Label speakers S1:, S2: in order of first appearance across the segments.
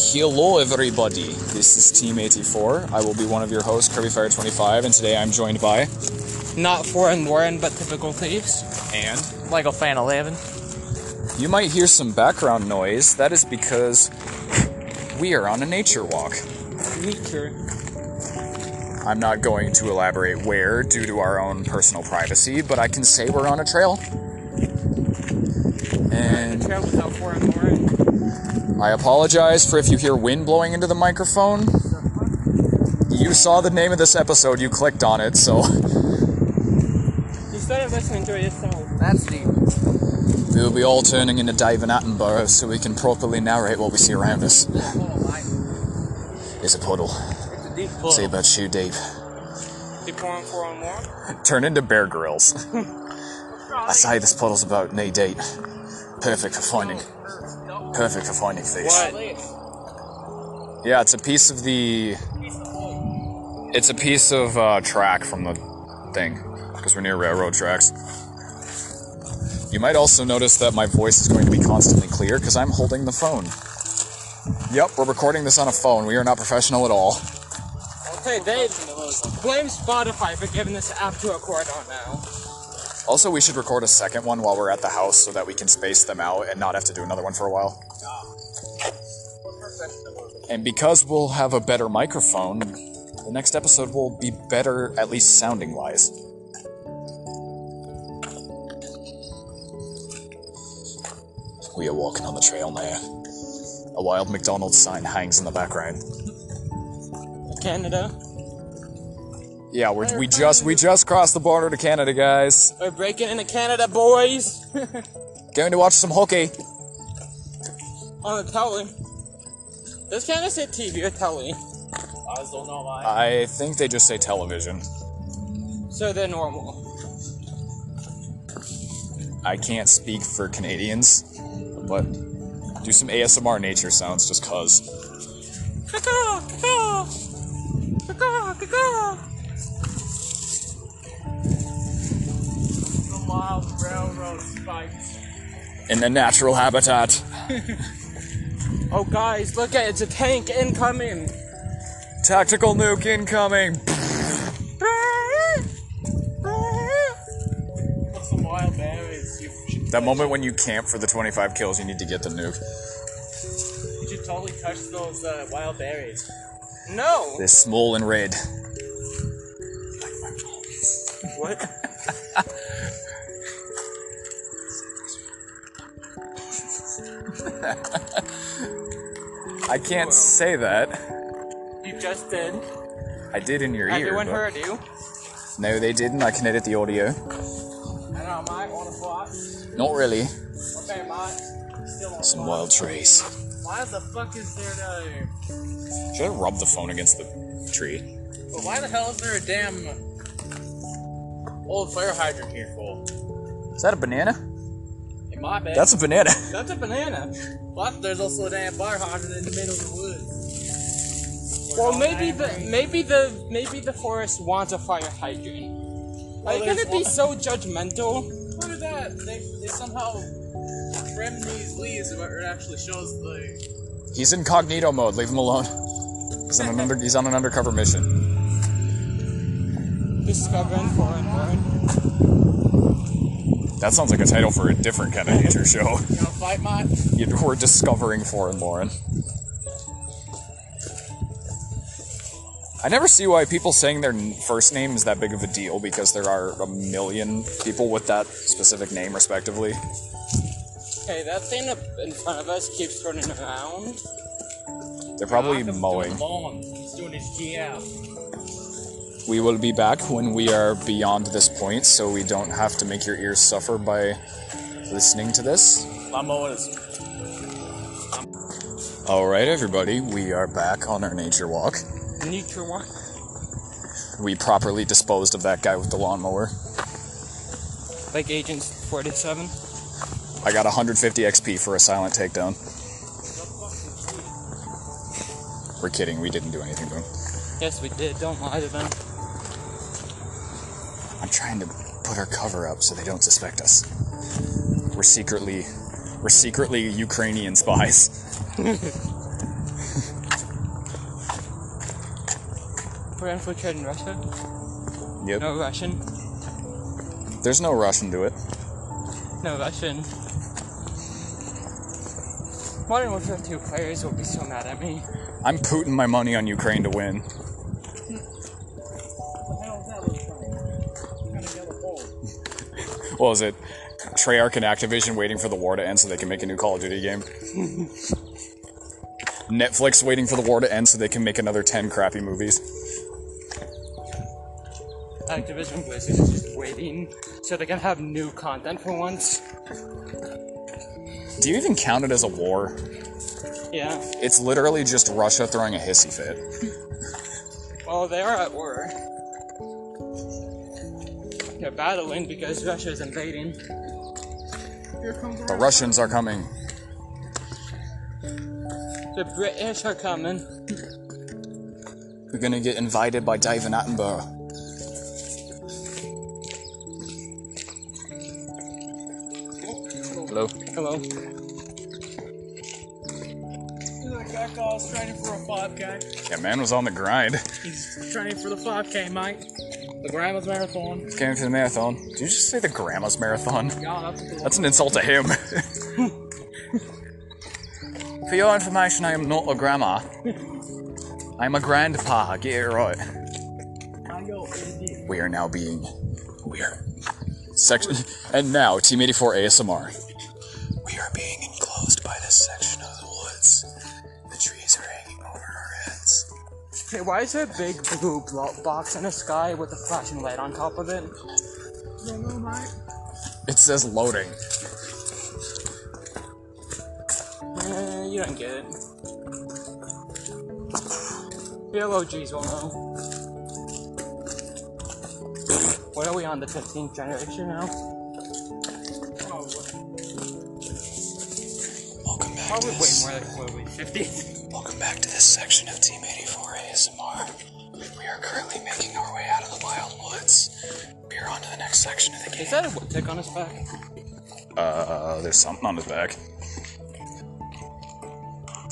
S1: Hello, everybody. This is Team 84. I will be one of your hosts, Kirby Fire 25, and today I'm joined by.
S2: Not foreign Warren, but typical thieves.
S1: And.
S2: Lego Fan 11.
S1: You might hear some background noise. That is because we are on a nature walk.
S2: Nature.
S1: I'm not going to elaborate where due to our own personal privacy, but I can say we're on a trail. And
S2: Trail without foreign Warren.
S1: I apologize for if you hear wind blowing into the microphone. You saw the name of this episode, you clicked on it, so
S2: You started listening to it yourself. That's deep.
S1: we'll be all turning into David Attenborough so we can properly narrate what we see around us. It's a puddle.
S2: It's a deep puddle.
S1: Say about shoe deep.
S2: Deep foreign foreign Warren.
S1: Turn into Bear Grylls. I say this puddle's about knee deep. Perfect for finding. Perfect for finding fish.
S2: What?
S1: Yeah, it's a piece of the. It's a piece of uh, track from the thing, because we're near railroad tracks. You might also notice that my voice is going to be constantly clear because I'm holding the phone. Yep, we're recording this on a phone. We are not professional at all.
S2: Okay, Dave. Blame Spotify for giving this app to record on now.
S1: Also, we should record a second one while we're at the house so that we can space them out and not have to do another one for a while. And because we'll have a better microphone, the next episode will be better, at least sounding wise. We are walking on the trail now. A wild McDonald's sign hangs in the background.
S2: Canada.
S1: Yeah, we're, we just we just crossed the border to Canada, guys.
S2: We're breaking into Canada, boys.
S1: Going to watch some hockey.
S2: on the telly. Does Canada say TV or telly? I don't know why.
S1: I think they just say television.
S2: So they're normal.
S1: I can't speak for Canadians, but do some ASMR nature sounds just cuz.
S2: Caw-caw, caw-caw. Caw-caw, caw-caw. Wild railroad spikes.
S1: In the natural habitat.
S2: Oh, guys, look at it. It's a tank incoming.
S1: Tactical nuke incoming.
S2: What's some wild berries?
S1: That moment when you camp for the 25 kills, you need to get the nuke.
S2: you should totally touch those uh, wild berries. No.
S1: They're small and red.
S2: What?
S1: I can't say that.
S2: You just did.
S1: I did in your ear.
S2: Everyone heard you.
S1: No, they didn't. I can edit the audio.
S2: I know, Mike, on.
S1: Not really.
S2: Okay, Mike. Still on
S1: Some wild trees.
S2: Why the fuck is there no...
S1: Should I rub the phone against the tree?
S2: But why the hell is there a damn old fire hydrant here for?
S1: Is that a banana?
S2: In my bed.
S1: That's a banana.
S2: That's a banana. But there's also a damn fire hydrant in the middle of the woods. Well, maybe the maybe the maybe the forest wants a fire hydrant. Are you gonna be so judgmental?
S3: Look at that. They, they somehow trim these leaves but it actually shows the.
S1: He's incognito mode. Leave him alone. He's on an under. He's on an undercover mission.
S2: Discovering foreign born.
S1: That sounds like a title for a different kind of nature show.
S3: You know, fight my.
S1: You- We're discovering foreign Lauren. I never see why people saying their first name is that big of a deal because there are a million people with that specific name, respectively.
S2: Hey, that thing up in front of us keeps turning around.
S1: They're probably mowing.
S3: He's doing his GF.
S1: We will be back when we are beyond this point, so we don't have to make your ears suffer by listening to this. All right, everybody, we are back on our nature walk.
S2: Nature walk.
S1: We properly disposed of that guy with the lawnmower.
S2: Like Agent 47.
S1: I got 150 XP for a silent takedown. We're kidding, we didn't do anything to him.
S2: Yes, we did. Don't lie to them.
S1: I'm trying to put our cover up so they don't suspect us. We're secretly, we're secretly Ukrainian spies.
S2: we're in Russia.
S1: Yep.
S2: No Russian.
S1: There's no Russian to it.
S2: No Russian. Modern Warfare 2 players will be so mad at me.
S1: I'm putting my money on Ukraine to win.
S3: What
S1: was it? Treyarch and Activision waiting for the war to end so they can make a new Call of Duty game. Netflix waiting for the war to end so they can make another 10 crappy movies.
S2: Activision Blizzard is just waiting so they can have new content for once.
S1: Do you even count it as a war?
S2: Yeah.
S1: It's literally just Russia throwing a hissy fit.
S2: Well, they are at war. They're battling because Russia's invading.
S1: The Russians are coming.
S2: The British are coming.
S1: We're gonna get invited by David Attenborough. Hello.
S2: Hello.
S3: That guy calls training for a 5K.
S1: Yeah, man was on the grind.
S3: He's training for the 5K, mate. The grandma's marathon.
S1: Came for the marathon. Did you just say the grandma's marathon?
S3: Yeah, that's cool.
S1: That's an insult to him. For your information, I am not a grandma. I'm a grandpa. Get it right.
S3: I go, idiot.
S1: We are now being. We are. Section. And now, Team 84 ASMR.
S2: Hey, why is there a big blue blo- box in the sky with a flashing light on top of it?
S3: Don't know, mate.
S1: It says loading.
S2: Eh, you don't get it. Real OGs will know. What are we on, the 15th generation now?
S1: Welcome back
S2: Probably way more like, what are we, 50?
S1: Welcome back to this section of Team 84 ASMR. We are currently making our way out of the wild woods. We are on to the next section of the game.
S2: Is that a wood tick on his back?
S1: Uh, there's something on his back.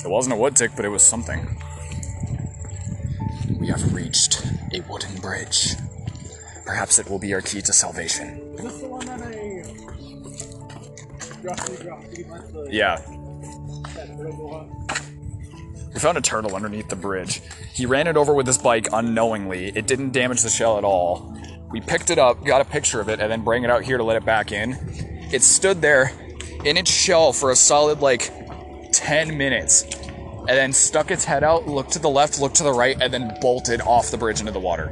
S1: It wasn't a wood tick, but it was something. We have reached a wooden bridge. Perhaps it will be our key to salvation.
S3: Is this the one that I dropped, dropped, he went to
S1: Yeah,
S3: that little one?
S1: We found a turtle underneath the bridge. He ran it over with his bike unknowingly. It didn't damage the shell at all. We picked it up, got a picture of it, and then bring it out here to let it back in. It stood there in its shell for a solid like 10 minutes. And then stuck its head out, looked to the left, looked to the right, and then bolted off the bridge into the water.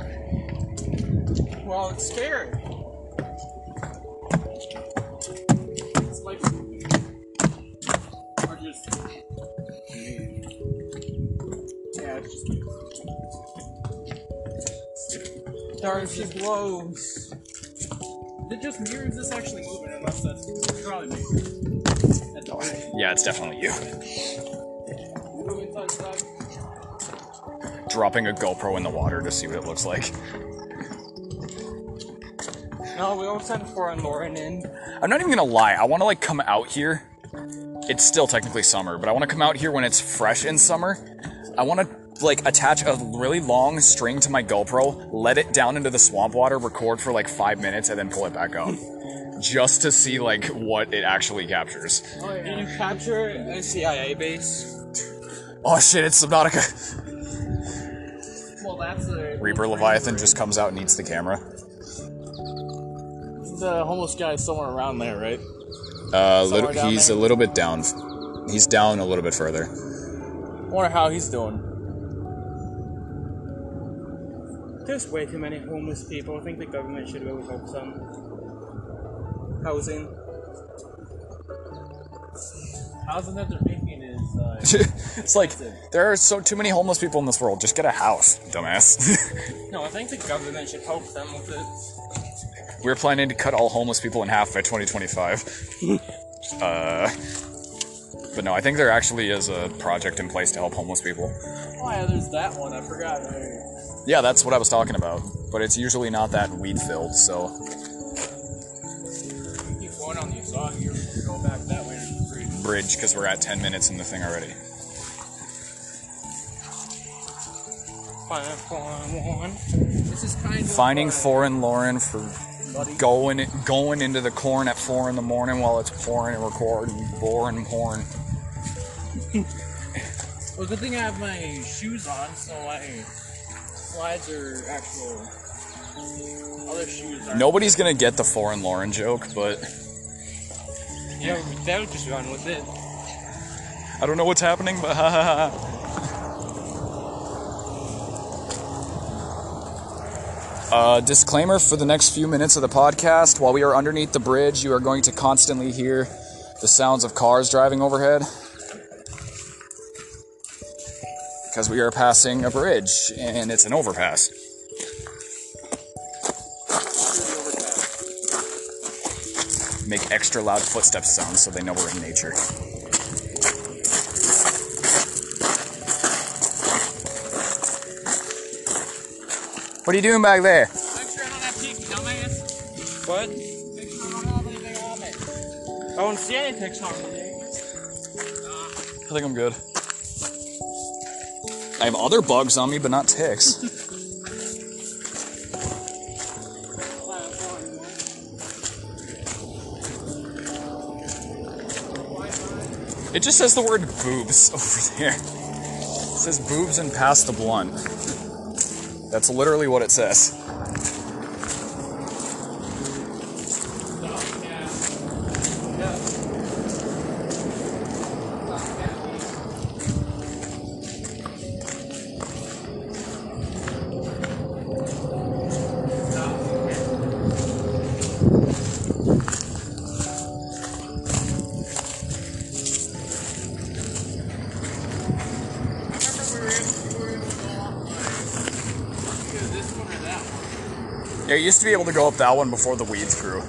S2: Well, it's scared. Darcy blows.
S3: It just mirrors this actually moving, unless that's probably me. That's all.
S1: Yeah, it's definitely you.
S3: Moving side to side.
S1: Dropping a GoPro in the water to see what it looks like.
S2: No, we won't send foreign Lauren in.
S1: I'm not even gonna lie, I wanna like come out here. It's still technically summer, but I wanna come out here when it's fresh in summer. I wanna like attach a really long string to my GoPro, let it down into the swamp water, record for like five minutes, and then pull it back up. Just to see like what it actually captures.
S3: Oh,
S2: Can you capture a CIA base?
S1: Oh shit, it's Subnautica.
S3: Well, that's a.
S1: Reaper Leviathan just comes out and eats the camera.
S3: The homeless guy is somewhere around there, right?
S1: Uh,
S3: Somewhere
S1: lit-
S3: down
S1: he's
S3: there?
S1: a little bit down. He's down a little bit further.
S3: wonder how he's doing.
S2: There's way too many homeless people. I think the government should really help some. Housing.
S3: Housing that they're making is. Uh,
S1: it's like there are so too many homeless people in this world. Just get a house, dumbass.
S2: No, I think the government should help them with it.
S1: We're planning to cut all homeless people in half by 2025. uh, but no, I think there actually is a project in place to help homeless people.
S3: oh, yeah, there's that one. I forgot.
S1: Yeah, that's what I was talking about. But it's usually not that weed filled, so
S3: keep going on the side here. Go back that way. to the bridge.
S1: bridge because we're at 10 minutes in the thing already.
S2: finding foreign one.
S3: This is kind of
S1: Finding foreign Lauren for going going into the corn at four in the morning while it's pouring and recording, boring porn.
S3: Well, good thing I have my shoes on, so my slides are actual. Other shoes are.
S1: Nobody's gonna get the foreign Lauren joke, but
S2: Yeah, they'll just run with it.
S1: I don't know what's happening, but ha ha ha. Uh, disclaimer for the next few minutes of the podcast while we are underneath the bridge, you are going to constantly hear the sounds of cars driving overhead. Because we are passing a bridge and it's an overpass. Make extra loud footstep sounds so they know we're in nature. What are you doing back there?
S3: Make sure I don't have teeth, dumbass.
S2: What?
S3: Make sure I don't have anything on me.
S2: I don't see any on me.
S1: I think I'm good. I have other bugs on me, but not ticks. It just says the word boobs over there. It says boobs and pass the blunt. That's literally what it says. You used to be able to go up that one before the weeds grew.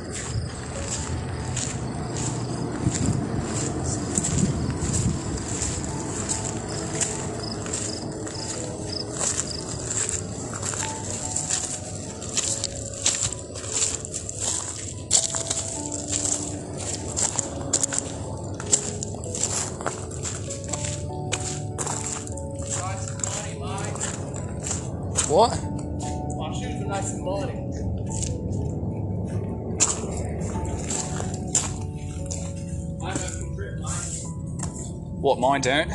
S1: Mine don't?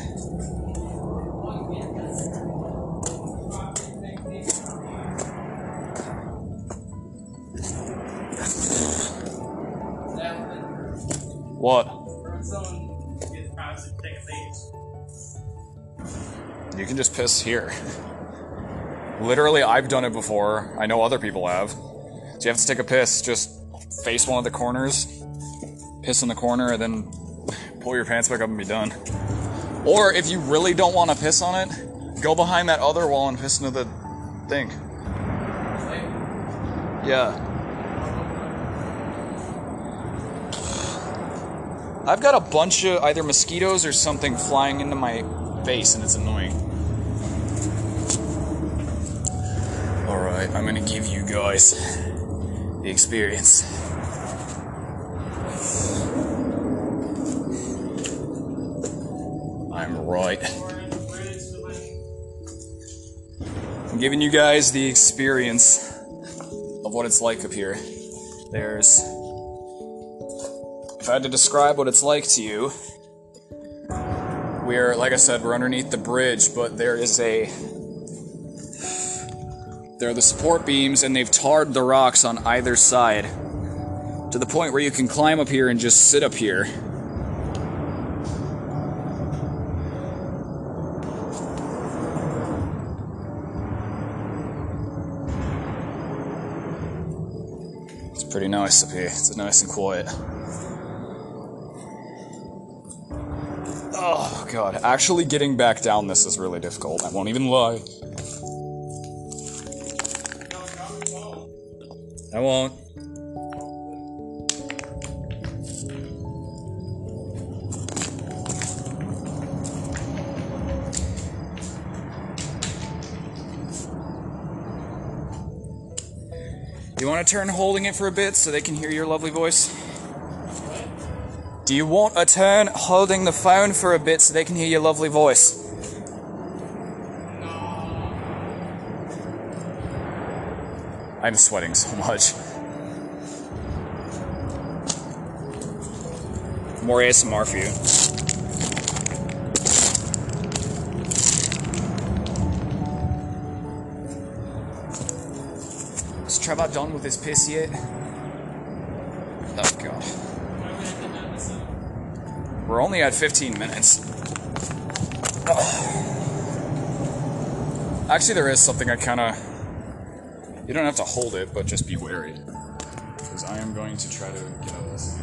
S1: What? You can just piss here. Literally, I've done it before. I know other people have. So you have to take a piss, just face one of the corners, piss in the corner, and then pull your pants back up and be done. Or if you really don't want to piss on it, go behind that other wall and piss into the thing. Yeah. I've got a bunch of either mosquitoes or something flying into my face, and it's annoying. Alright, I'm gonna give you guys the experience. Right. I'm giving you guys the experience of what it's like up here. There's. If I had to describe what it's like to you, we're, like I said, we're underneath the bridge, but there is a. There are the support beams, and they've tarred the rocks on either side to the point where you can climb up here and just sit up here. Pretty nice up here. It's nice and quiet. Oh god, actually getting back down this is really difficult. I won't even lie. I won't. turn holding it for a bit so they can hear your lovely voice? Do you want a turn holding the phone for a bit so they can hear your lovely voice? I'm sweating so much. More ASMR for you. Is Trevor done with this piss yet? Oh god. We're only at 15 minutes. Actually, there is something I kind of. You don't have to hold it, but just be wary. Because I am going to try to get out of this.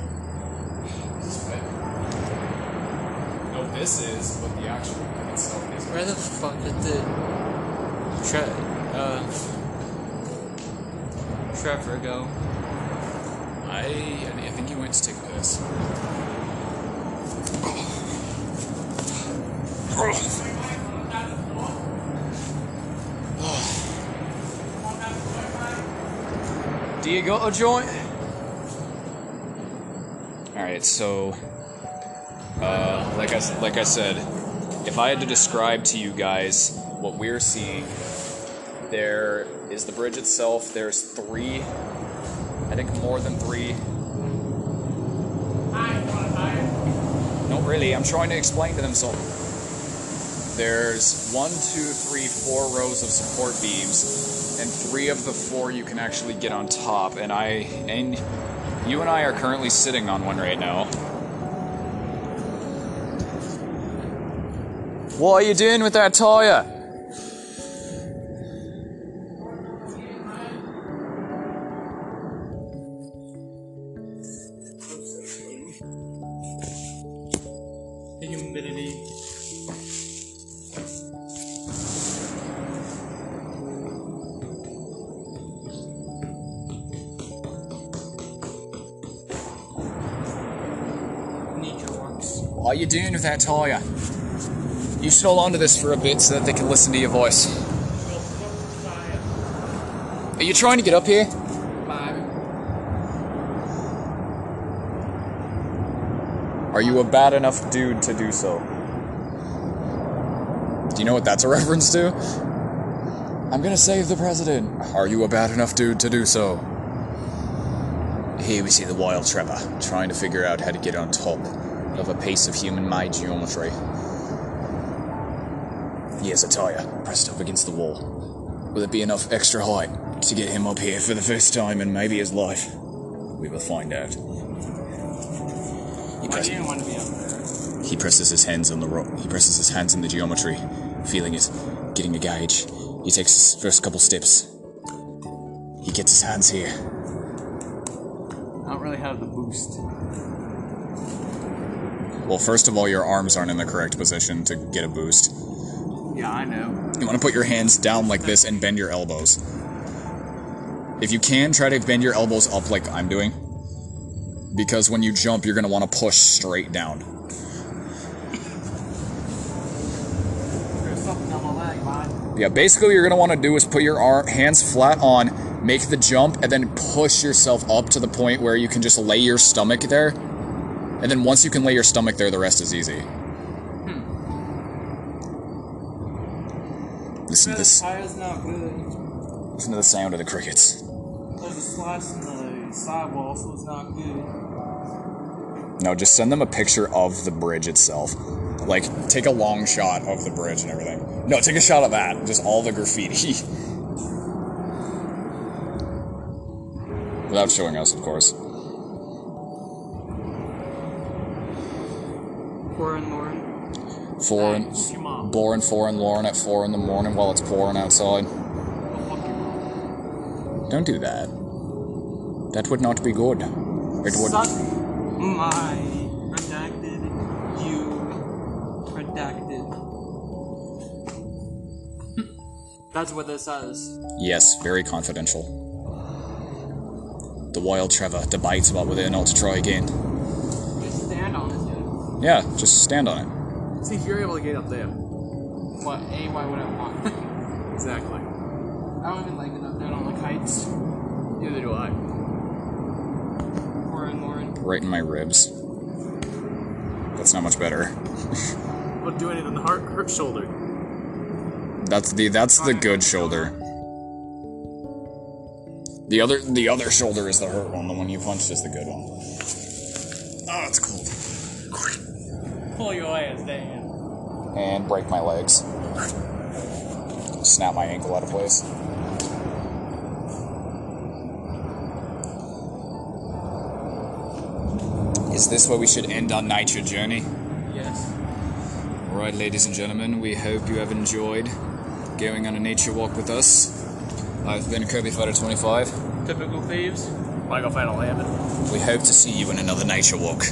S1: No, this is, but the actual itself is.
S2: Where the fuck did the Tre- uh, Trevor go?
S1: I, I think he went to take a piss. Do you got a joint? Alright, so uh, like I like I said, if I had to describe to you guys what we're seeing, there is the bridge itself. There's three I think more than three. Not really. I'm trying to explain to them something. There's one, two, three, four rows of support beams, and three of the four you can actually get on top. And I and you and I are currently sitting on one right now. What are you doing with that tire? What are you doing with that tire? You should hold on to this for a bit so that they can listen to your voice. Are you trying to get up here? Are you a bad enough dude to do so? Do you know what that's a reference to? I'm gonna save the president. Are you a bad enough dude to do so? Here we see the wild Trevor trying to figure out how to get on top of a piece of human made geometry. He has a tire pressed up against the wall. Will it be enough extra height to get him up here for the first time in maybe his life? We will find out. He, press-
S2: want to be up there.
S1: he presses his hands on the rock. he presses his hands in the geometry, feeling it, getting a gauge. He takes his first couple steps. He gets his hands here.
S2: I don't really have the boost.
S1: Well, first of all, your arms aren't in the correct position to get a boost.
S2: Yeah, I know.
S1: You want to put your hands down like this and bend your elbows. If you can, try to bend your elbows up like I'm doing. Because when you jump, you're going to want to push straight down.
S2: There's something on my leg, man.
S1: Yeah, basically, what you're going to want to do is put your ar- hands flat on, make the jump, and then push yourself up to the point where you can just lay your stomach there. And then once you can lay your stomach there, the rest is easy. Listen to this.
S2: tire's not good.
S1: Listen to the sound of the crickets.
S2: There's a slice in the sidewall, so it's not good.
S1: No, just send them a picture of the bridge itself. Like, take a long shot of the bridge and everything. No, take a shot of that. Just all the graffiti. Without showing us, of course.
S2: Poor and Lauren.
S1: Four and
S2: Fuck your
S1: boring four and Lauren at four in the morning while it's pouring outside.
S2: Go fuck your mom.
S1: Don't do that. That would not be good. It would.
S2: Suck my redacted you redacted. That's what this says.
S1: Yes, very confidential. The wild Trevor debates about whether or not to try again.
S2: Just stand on this, dude.
S1: Yeah, just stand on it.
S3: See if you're able to get up there.
S2: What? A? Why would I want?
S3: Exactly.
S2: I don't even like it up there. I don't like heights.
S3: Neither do I.
S2: And Lauren.
S1: Right in my ribs. That's not much better.
S3: But doing it in the heart, hurt shoulder.
S1: That's the that's the good shoulder. The other the other shoulder is the hurt one. The one you punched is the good one. Oh, it's cold.
S3: Pull your ass down.
S1: And break my legs. Snap my ankle out of place. Is this where we should end our nature journey?
S3: Yes.
S1: Alright, ladies and gentlemen, we hope you have enjoyed going on a nature walk with us. I've been Kirby Fighter 25.
S3: Typical thieves. Michael Final Hammond.
S1: We hope to see you in another nature walk.